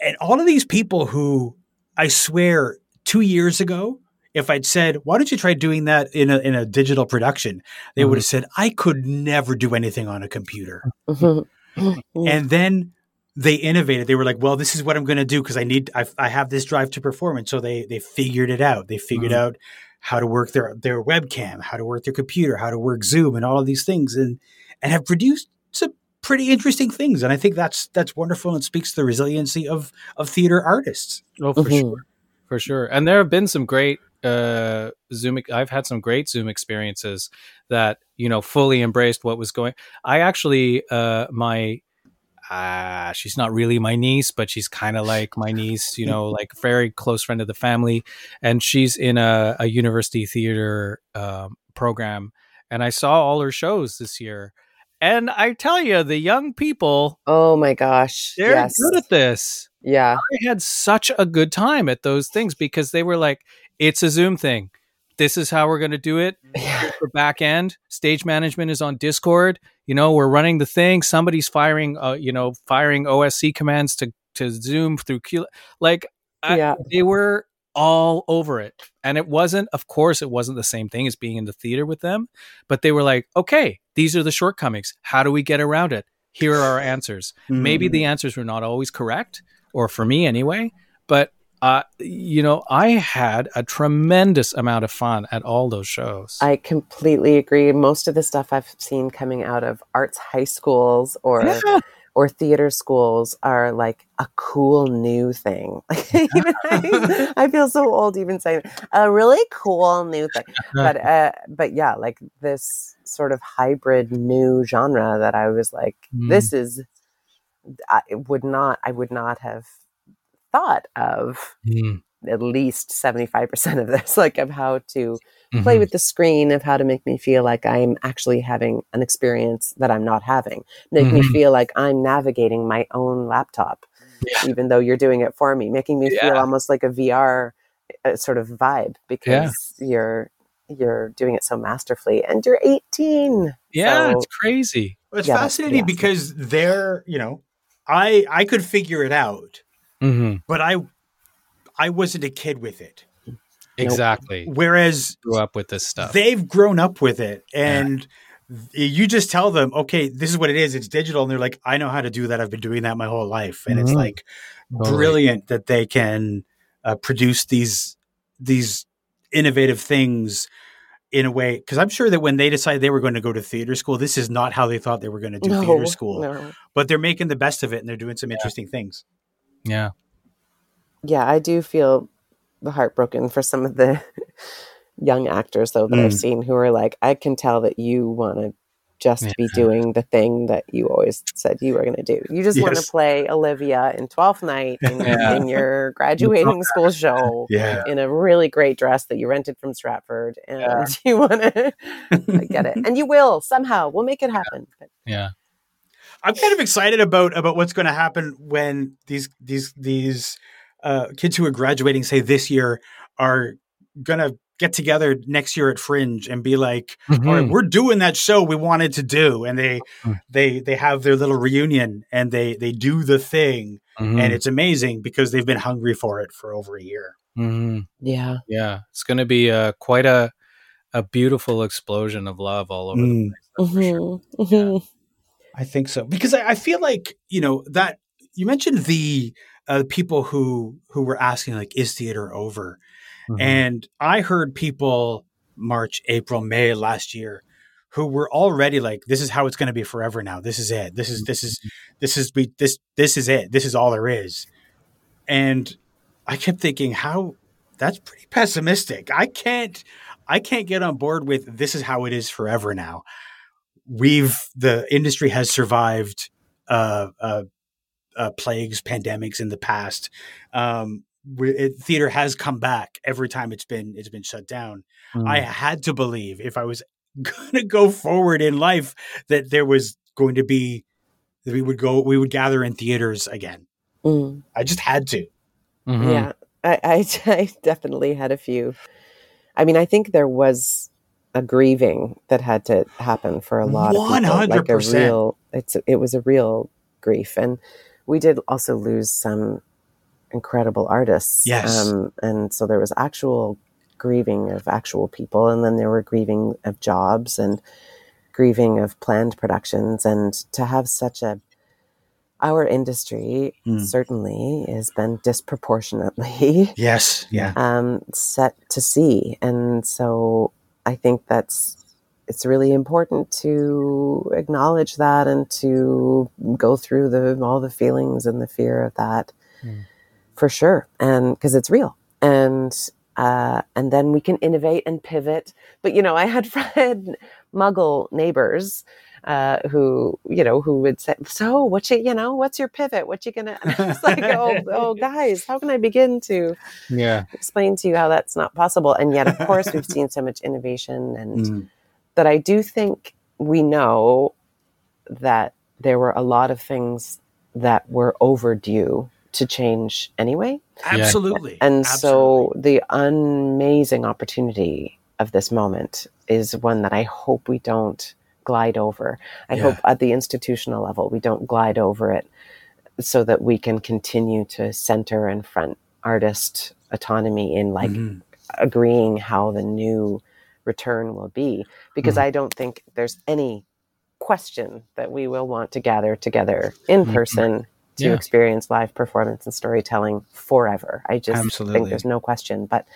And all of these people who I swear two years ago, if I'd said, why don't you try doing that in a, in a digital production? They mm-hmm. would have said, I could never do anything on a computer. Mm-hmm. and then they innovated. They were like, well, this is what I'm going to do because I need, I, I, have this drive to perform. And so they, they figured it out. They figured mm-hmm. out how to work their their webcam, how to work their computer, how to work Zoom, and all of these things, and and have produced some pretty interesting things. And I think that's that's wonderful and speaks to the resiliency of of theater artists. Oh, for mm-hmm. sure, for sure. And there have been some great uh, Zoom. I've had some great Zoom experiences that you know fully embraced what was going. I actually, uh, my uh, she's not really my niece, but she's kind of like my niece, you know, like very close friend of the family. And she's in a, a university theater um, program. And I saw all her shows this year. And I tell you, the young people. Oh my gosh. They're yes. good at this. Yeah. I had such a good time at those things because they were like, it's a Zoom thing this is how we're going to do it. (laughs) For back end stage management is on discord. You know we're running the thing. Somebody's firing uh, you know firing osc commands to to zoom through Q. like yeah. I, they were all over it. And it wasn't of course it wasn't the same thing as being in the theater with them but they were like okay these are the shortcomings. How do we get around it? Here are our answers. Mm-hmm. maybe the answers were not always correct or for me anyway but uh, you know, I had a tremendous amount of fun at all those shows. I completely agree. Most of the stuff I've seen coming out of arts high schools or yeah. or theater schools are like a cool new thing. (laughs) even I, (laughs) I, feel so old even saying a really cool new thing. But (laughs) uh, but yeah, like this sort of hybrid new genre that I was like, mm. this is. I would not. I would not have thought of mm. at least 75% of this, (laughs) like of how to mm-hmm. play with the screen, of how to make me feel like I'm actually having an experience that I'm not having, make mm-hmm. me feel like I'm navigating my own laptop, yeah. even though you're doing it for me, making me yeah. feel almost like a VR uh, sort of vibe because yeah. you're you're doing it so masterfully and you're 18 yeah so, it's crazy it's yeah, fascinating because they're you know i i could figure it out Mm-hmm. But I, I wasn't a kid with it. Exactly. Whereas grew up with this stuff. They've grown up with it, and yeah. you just tell them, okay, this is what it is. It's digital, and they're like, I know how to do that. I've been doing that my whole life, and mm-hmm. it's like totally. brilliant that they can uh, produce these these innovative things in a way because i'm sure that when they decided they were going to go to theater school this is not how they thought they were going to do no, theater school no. but they're making the best of it and they're doing some yeah. interesting things yeah. Yeah, I do feel heartbroken for some of the (laughs) young actors though that I've Mm. seen who are like, I can tell that you want to just be doing the thing that you always said you were going to do. You just want to play Olivia in Twelfth Night in, (laughs) Yeah. in your (laughs) graduating school show Yeah. in a really great dress that you rented from Stratford, and Yeah. you want to get it, and you will somehow. We'll make it happen. Yeah. I'm kind of excited about about what's going to happen when these these these uh, kids who are graduating, say this year, are going to get together next year at Fringe and be like, "All right, Mhm. we're doing that show we wanted to do," and they Mm. they they have their little reunion and they they do the thing, Mhm. and it's amazing because they've been hungry for it for over a year. Mhm. yeah, Yeah. It's going to be uh, quite a a beautiful explosion of love all over the Mm. place. that's for sure. Mhm. I think so because I, I feel like you know that you mentioned the uh, people who who were asking like, "Is theater over?" Mhm. And I heard people March, April, May last year who were already like, this is how it's going to be forever now. This is it. This is, this is, this is, we, this, this is it. This is all there is. And I kept thinking, how that's pretty pessimistic. I can't, I can't get on board with this is how it is forever now. We've, the industry has survived, uh, uh, uh, plagues, pandemics in the past. Um, we, it, theater has come back every time it's been it's been shut down. Mhm. I had to believe if I was (laughs) going to go forward in life that there was going to be that we would go we would gather in theaters again. Mm. I just had to. Mhm. Yeah, I, I, (laughs) I definitely had a few. I mean, I think there was a grieving that had to happen for a lot of people. Like a real, it's it was a real grief, and we did also lose some incredible artists. Yes. um, and so there was actual grieving of actual people, and then there were grieving of jobs and grieving of planned productions, and to have such a our industry Mm. certainly has been disproportionately Yes. Yeah. (laughs) um, set to see. And so I think that's it's really important to acknowledge that and to go through the all the feelings and the fear of that Mm. for sure. And because it's real. And uh, and then we can innovate and pivot. But you know, I had (laughs) had muggle neighbors uh, who you know who would say, "So, what you you know, what's your pivot? What you gonna?" And I was like, "Oh, oh, (laughs) guys, how can I begin to Yeah. explain to you how that's not possible?" And yet, of (laughs) course, we've seen so much innovation, and Mm. that I do think we know that there were a lot of things that were overdue to change anyway. Absolutely. And so the amazing opportunity of this moment is one that I hope we don't glide over. I Yeah. hope at the institutional level we don't glide over it so that we can continue to center and front artist autonomy in like Mhm. agreeing how the new return will be because Mhm. I don't think there's any question that we will want to gather together in Mhm. person to Yeah. experience live performance and storytelling forever. I just Absolutely. think there's no question. But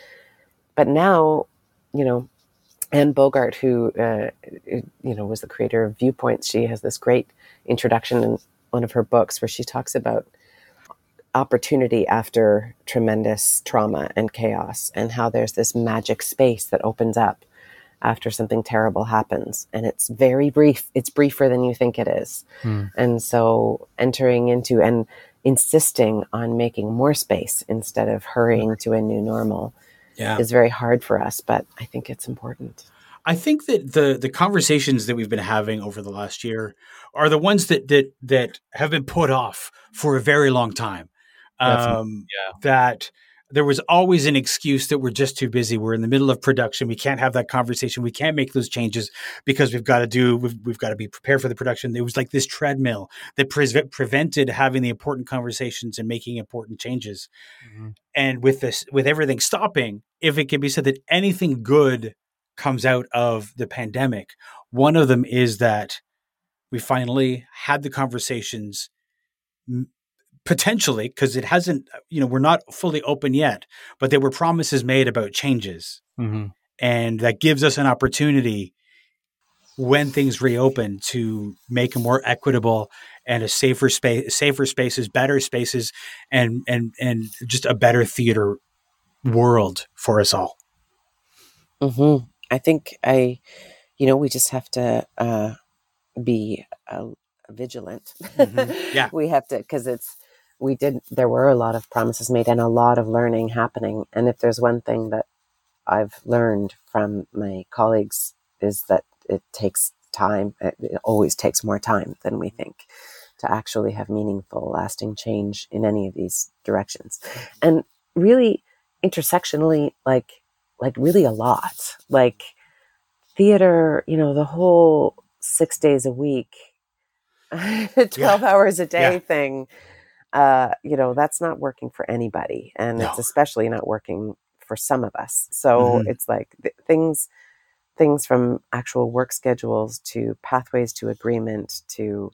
but now, you know, Anne Bogart, who uh, you know was the creator of Viewpoints, she has this great introduction in one of her books where she talks about opportunity after tremendous trauma and chaos and how there's this magic space that opens up after something terrible happens. And it's very brief. It's briefer than you think it is. Hmm. and so entering into and insisting on making more space instead of hurrying to a new normal Yeah. is very hard for us but i think it's important I think that the the conversations that we've been having over the last year are the ones that that that have been put off for a very long time. Um, yeah. That there was always an excuse that we're just too busy. We're in the middle of production. We can't have that conversation. We can't make those changes because we've got to do. We've, we've got to be prepared for the production. It was like this treadmill that pre- prevented having the important conversations and making important changes Mhm. and with this with everything stopping if it can be said that anything good comes out of the pandemic one of them is that we finally had the conversations m- potentially because it hasn't you know we're not fully open yet but there were promises made about changes Mhm. and that gives us an opportunity when things reopen to make a more equitable and a safer space safer spaces better spaces and and and just a better theater world for us all. hmm I think I, you know, we just have to uh, be uh, vigilant. Mhm. Yeah. (laughs) we have to because it's we did. There were a lot of promises made and a lot of learning happening. And if there's one thing that I've learned from my colleagues is that it takes time. It, it always takes more time than we mm-hmm. think to actually have meaningful, lasting change in any of these directions. And really, intersectionally, like like really a lot. Like theater, you know, the whole six days a week, (laughs) twelve hours a day Yeah. thing. Uh, you know, that's not working for anybody, and it's especially not working for some of us. So Mhm. it's like th- things things from actual work schedules to pathways to agreement to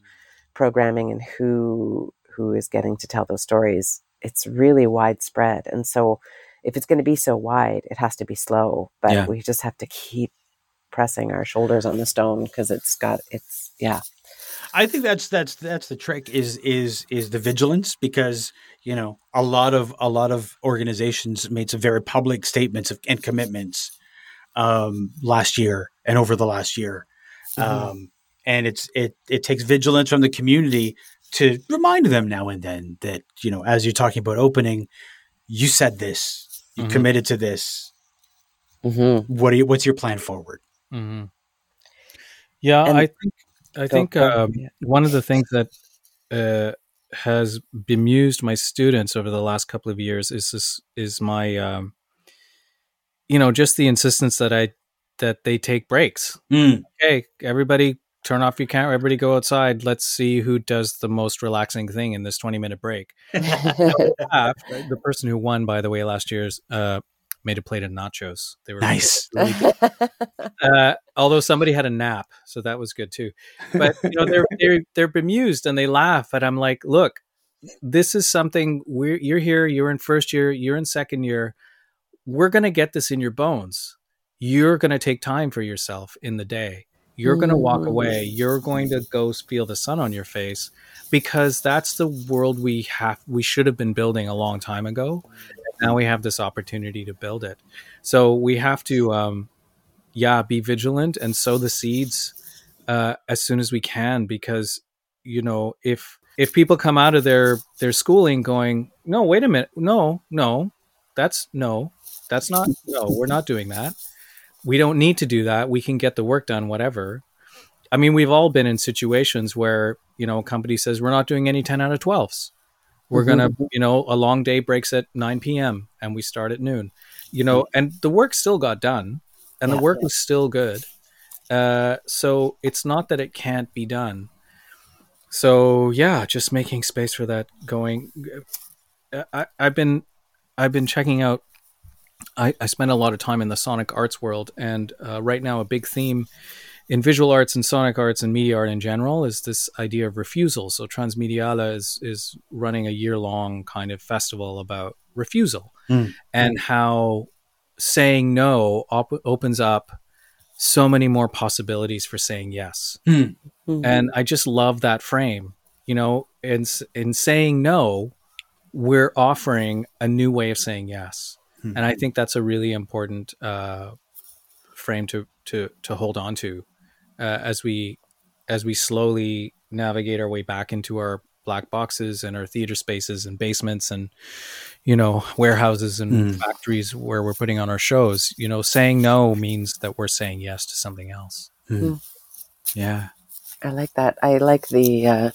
programming and who who is getting to tell those stories it's really widespread and so if it's going to be so wide it has to be slow but Yeah. we just have to keep pressing our shoulders on the stone because it's got it's yeah I think that's that's that's the trick is is is the vigilance because you know a lot of a lot of organizations made some very public statements of, and commitments um, last year and over the last year, Mhm. um, and it's it it takes vigilance from the community to remind them now and then that you know as you're talking about opening, you said this, you Mhm. committed to this. mm-hmm. What are you, what's your plan forward? hmm Yeah, And- I think I think um, yeah. one of the things that uh, has bemused my students over the last couple of years is this is my um, you know just the insistence that I that they take breaks. Mm. Hey, everybody, turn off your camera. Everybody, go outside. Let's see who does the most relaxing thing in this twenty minute break. (laughs) Uh, the person who won, by the way, last year's uh, made a plate of nachos. They were Nice. really uh, although somebody had a nap, so that was good too. But you know, they're they're they're bemused and they laugh, and I'm like, look, this is something we're you're here, you're in first year, you're in second year. We're gonna get this in your bones. You're gonna take time for yourself in the day. You're gonna walk Mm. away. You're going to go feel the sun on your face because that's the world we have. We should have been building a long time ago. Now we have this opportunity to build it. So we have to um, yeah be vigilant and sow the seeds uh, as soon as we can because you know if if people come out of their their schooling going no wait a minute. No no that's no that's not no we're not doing that. We don't need to do that. We can get the work done whatever. I mean we've all been in situations where you know a company says we're not doing any 10 out of 12s we're gonna you know a long day breaks at 9 p.m and we start at noon. You know and the work still got done and Yeah. the work was still good. Uh, so it's not that it can't be done. So yeah just making space for that going uh, I, i've been i've been checking out I, I spend a lot of time in the sonic arts world and uh, right now a big theme in visual arts and sonic arts and media art in general is this idea of refusal so transmediale is is running a year long kind of festival about refusal Mm. and how saying no op- opens up so many more possibilities for saying yes Mhm. and I just love that frame. You know, in in saying no, we're offering a new way of saying yes, Hmm. and I think that's a really important uh, frame to to to hold on to uh, as we as we slowly navigate our way back into our black boxes and our theater spaces and basements and you know warehouses and Mm. factories where we're putting on our shows you know saying no means that we're saying yes to something else Mm. Yeah. I like that. I like the, uh,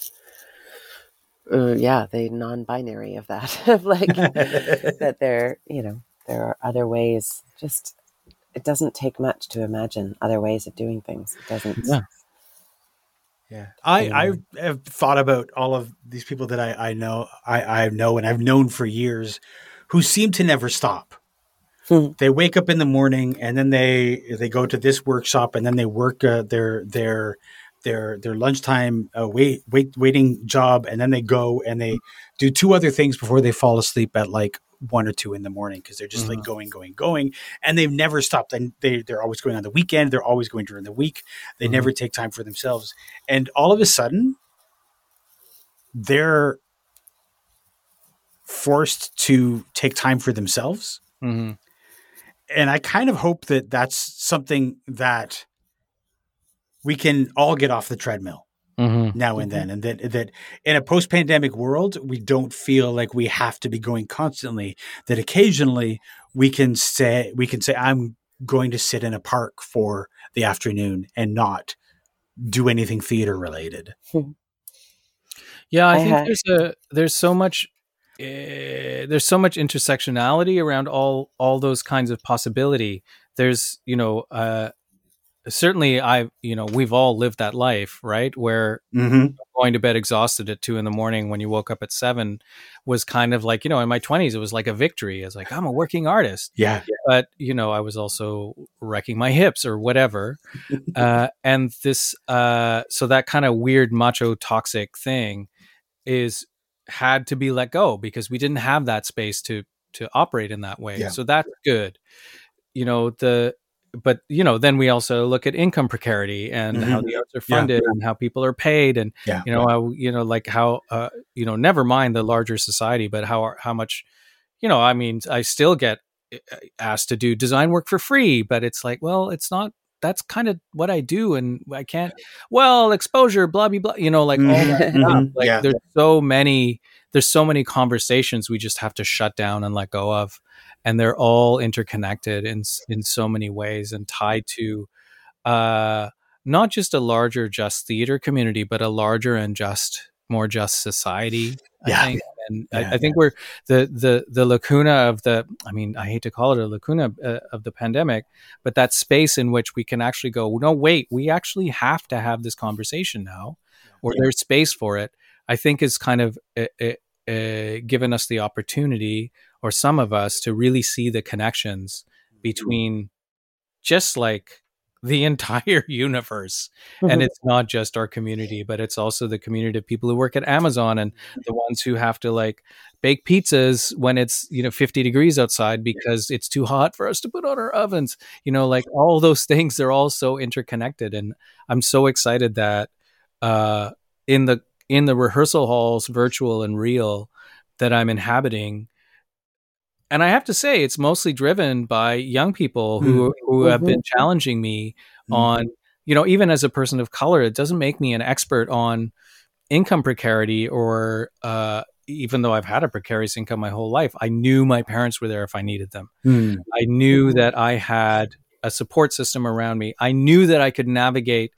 uh, yeah, the non-binary of that. (laughs) of like (laughs) that there, you know, there are other ways. Just it doesn't take much to imagine other ways of doing things. It doesn't. Yeah. Yeah, I I have thought about all of these people that I I know I I know and I've known for years, who seem to never stop. Hmm. they wake up in the morning and then they they go to this workshop and then they work uh, their their their their lunchtime uh, wait wait waiting job and then they go and they do two other things before they fall asleep at like one or two in the morning because they're just like going going going and they've never stopped. And they they're always going on the weekend. They're always going during the week. They Mhm. never take time for themselves. And all of a sudden they're forced to take time for themselves. Hmm and I kind of hope that that's something that we can all get off the treadmill hmm now and then, and that that in a post-pandemic world, we don't feel like we have to be going constantly. That occasionally we can say we can say I'm going to sit in a park for the afternoon and not do anything theater related. Yeah, I, I think there's a there's so much uh, there's so much intersectionality around all all those kinds of possibility. There's you know uh, certainly I you know we've all lived that life right where Mm-hmm. going to bed exhausted at two in the morning when you woke up at seven was kind of like you know in my twenties it was like a victory. It's like I'm a working artist, Yeah. but you know I was also wrecking my hips or whatever, (laughs) uh, and this uh, so that kind of weird macho toxic thing is had to be let go because we didn't have that space to to operate in that way. Yeah. So that's good. You know the but you know then we also look at income precarity and how Mhm. the arts are Yeah. funded and how people are paid and Yeah. you know how you know like how uh, you know never mind the larger society but how how much you know i mean i still get uh, asked to do design work for free but it's like well it's not that's kind of what i do and i can't well exposure blah blah blah you know like all that Mhm. stuff. Mhm. like Yeah. there's so many there's so many conversations we just have to shut down and let go of and they're all interconnected in in so many ways and tied to uh not just a larger just theater community but a larger and just more just society i Yeah. think and Yeah. I, I think we're the the the lacuna of the i mean i hate to call it a lacuna uh, of the pandemic but that space in which we can actually go no wait we actually have to have this conversation now or Yeah. there's space for it i think is kind of uh, uh, given us the opportunity or some of us to really see the connections between just like the (laughs) entire universe. And it's not just our community but it's also the community of people who work at amazon and the ones who have to like bake pizzas when it's you know 50 degrees outside because it's too hot for us to put on our ovens. You know like all those things they're all so interconnected. And i'm so excited that uh in the in the rehearsal halls virtual and real that i'm inhabiting and I have to say, it's mostly driven by young people who who have been challenging me Mhm. on, you know, even as a person of color, it doesn't make me an expert on income precarity or uh, even though I've had a precarious income my whole life, I knew my parents were there if I needed them. Mm. I knew that I had a support system around me. I knew that I could navigate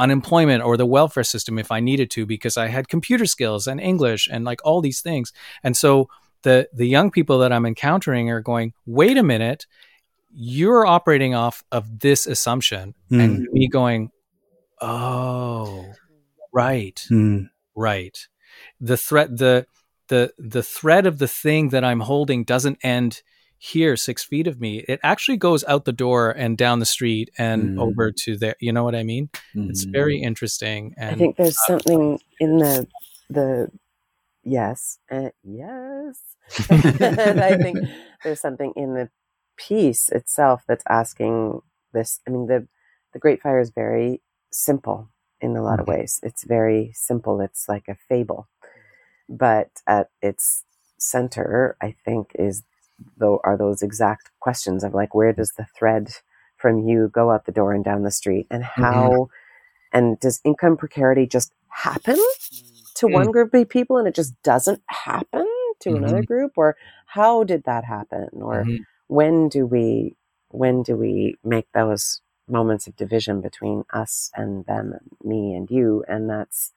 unemployment or the welfare system if I needed to because I had computer skills and English and like all these things. And so the the young people that I'm encountering are going, "Wait a minute, you're operating off of this assumption." Mm. And me going, "Oh, right." Mm. right the threat the the the thread of the thing that i'm holding doesn't end here six feet of me it actually goes out the door and down the street and Mm. over to there you know what i mean it's Mm. very interesting and I think there's something in the the yes, uh, yes. (laughs) I think (laughs) there's something in the piece itself that's asking this. I mean, the the Great Fire is very simple in a lot of ways. It's very simple. It's like a fable, but at its center, I think, is though are those exact questions of like where does the thread from you go out the door and down the street, and how, and does income precarity just happen to Mm. one group of people and it just doesn't happen to another group, or how did that happen, or Mhm. when do we when do we make those moments of division between us and them me and you? And that's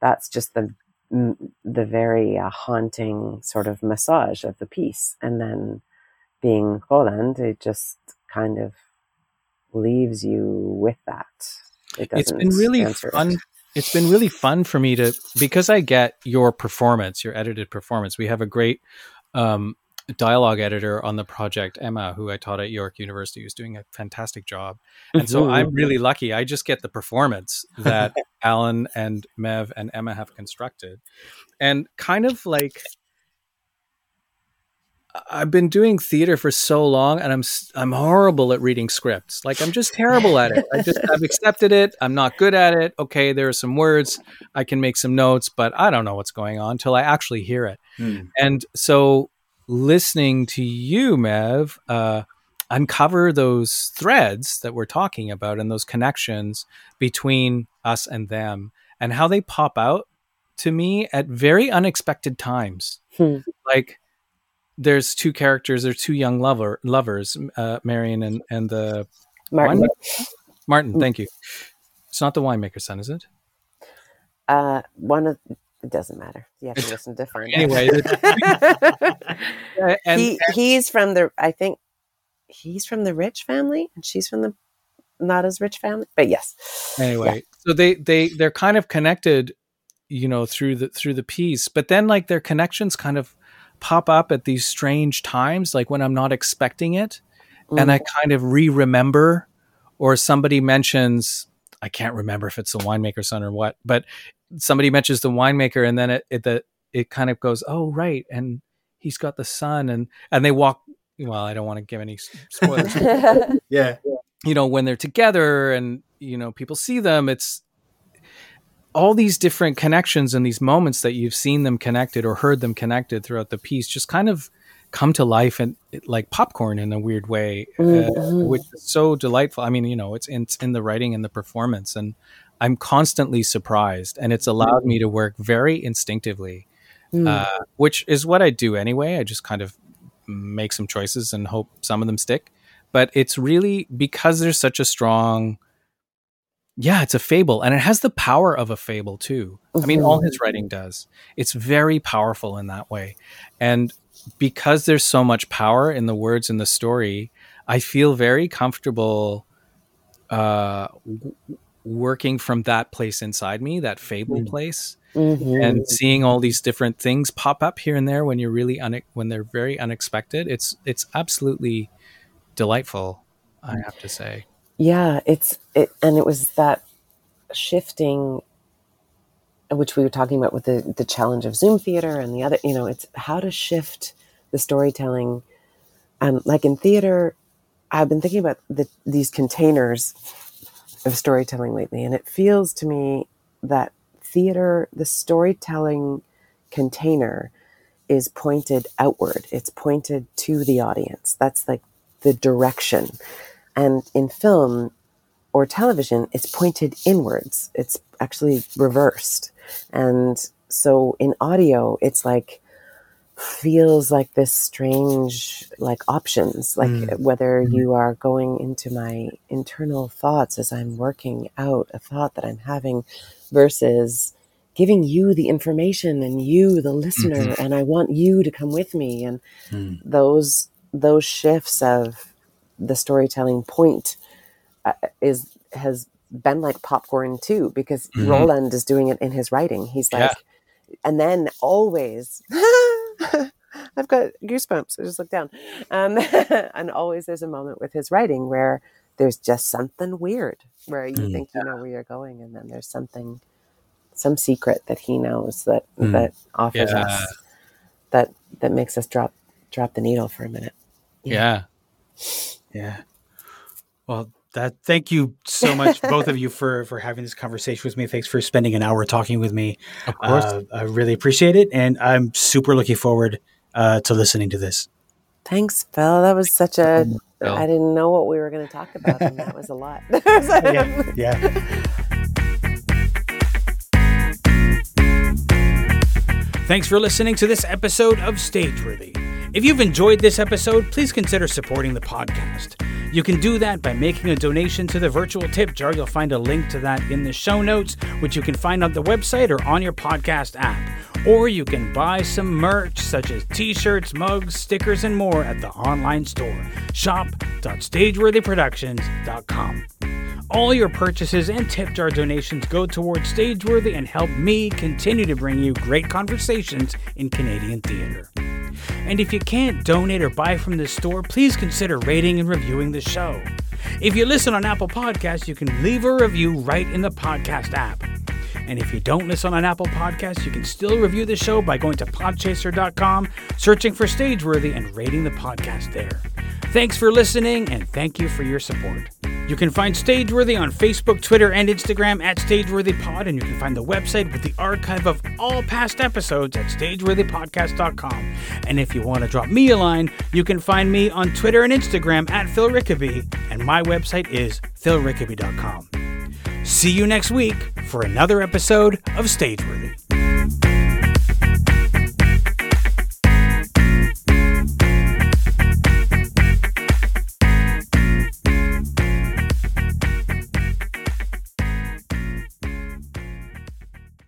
that's just the the very uh, haunting sort of massage of the piece. And then being Roland it just kind of leaves you with that. It it's doesn't been really answer it. fun it's been really fun for me to because i get your performance your edited performance we have a great um, dialogue editor on the project emma who i taught at york university who's doing a fantastic job. And so i'm (laughs) really lucky i just get the performance that (laughs) alan and maev and emma have constructed and kind of like I've been doing theater for so long, and I'm I'm horrible at reading scripts. Like I'm just terrible at it. I just (laughs) I've accepted it. I'm not good at it. Okay, there are some words I can make some notes, but I don't know what's going on until I actually hear it. Mm. And so listening to you, Maev, uh, uncover those threads that we're talking about and those connections between us and them and how they pop out to me at very unexpected times. Hmm. Like there's two characters, there's two young lover lovers, uh, Marion and and the Martin. winemaker? Martin. Thank you. It's not the winemaker's son, is it? Uh, one of it doesn't matter. You have to listen to find (laughs) Anyway, (laughs) (laughs) and he he's from the I think he's from the rich family and she's from the not as rich family. But yes. anyway, so they they they're kind of connected, you know, through the through the piece, but then like their connections kind of pop up at these strange times, like when I'm not expecting it, and I mm. kind of re-remember, or somebody mentions, I can't remember if it's the winemaker's son or what, but somebody mentions the winemaker, and then it it the it kind of goes, oh right, and he's got the son, and and they walk. Well, I don't want to give any (laughs) spoilers. (laughs) Yeah. you know when they're together and you know people see them it's all these different connections and these moments that you've seen them connected or heard them connected throughout the piece just kind of come to life and like popcorn in a weird way uh, Mhm. which is so delightful i mean you know it's in, it's in the writing and the performance and i'm constantly surprised and it's allowed me to work very instinctively Mm. uh, which is what I do anyway. I just kind of make some choices and hope some of them stick. But it's really because there's such a strong, yeah, it's a fable and it has the power of a fable too. I mean, all his writing does. It's very powerful in that way. And because there's so much power in the words in the story, I feel very comfortable uh, w- working from that place inside me, that fable Mm. place Mhm. and seeing all these different things pop up here and there when you're really une- when they're very unexpected it's it's absolutely delightful i have to say Yeah, it's it, and it was that shifting, which we were talking about with the the challenge of Zoom theater and the other. You know, it's how to shift the storytelling. Um, like in theater, I've been thinking about the, these containers of storytelling lately, and it feels to me that theater, the storytelling container, is pointed outward. It's pointed to the audience. That's like the direction. And in film or television, it's pointed inwards. It's actually reversed. And so in audio, it's like feels like this strange like options like Mm. whether you are going into my internal thoughts as i'm working out a thought that i'm having versus giving you the information and you the listener and i want you to come with me and Mm. those those shifts of the storytelling point uh, is has been like popcorn too because Mhm. Roland is doing it in his writing. He's like, and then always. (laughs) (laughs) I've got goosebumps. I just look down. Um, (laughs) and always there's a moment with his writing where there's just something weird where you Mm. think you know where you're going, and then there's something, some secret that he knows that Mm. that offers Yeah. us that that makes us drop drop the needle for a minute. yeah Yeah. Well, that thank you so much, both of you, (laughs) for for having this conversation with me. Thanks for spending an hour talking with me. of course Uh, I really appreciate it, and I'm super looking forward uh, to listening to this. Thanks, Phil. That was such a. Phil. I didn't know what we were going to talk about, and that was a lot. (laughs) Yeah, yeah. Thanks for listening to this episode of Stageworthy. If you've enjoyed this episode, please consider supporting the podcast. You can do that by making a donation to the virtual tip jar. You'll find a link to that in the show notes, which you can find on the website or on your podcast app. Or you can buy some merch such as t shirts, mugs, stickers, and more at the online store shop.stageworthyproductions.com. All your purchases and tip jar donations go towards Stageworthy and help me continue to bring you great conversations in Canadian theatre. And if you can't donate or buy from the store, please consider rating and reviewing the show. If you listen on Apple Podcasts, you can leave a review right in the podcast app. And if you don't listen on Apple Podcasts, you can still review the show by going to podchaser.com, searching for Stageworthy, and rating the podcast there. Thanks for listening, and thank you for your support. You can find Stageworthy on Facebook, Twitter, and Instagram at StageworthyPod, and you can find the website with the archive of all past episodes at StageworthyPodcast.com. And if you want to drop me a line, you can find me on Twitter and Instagram at Phil Rickaby, and my website is philrickaby.com. See you next week for another episode of Stageworthy.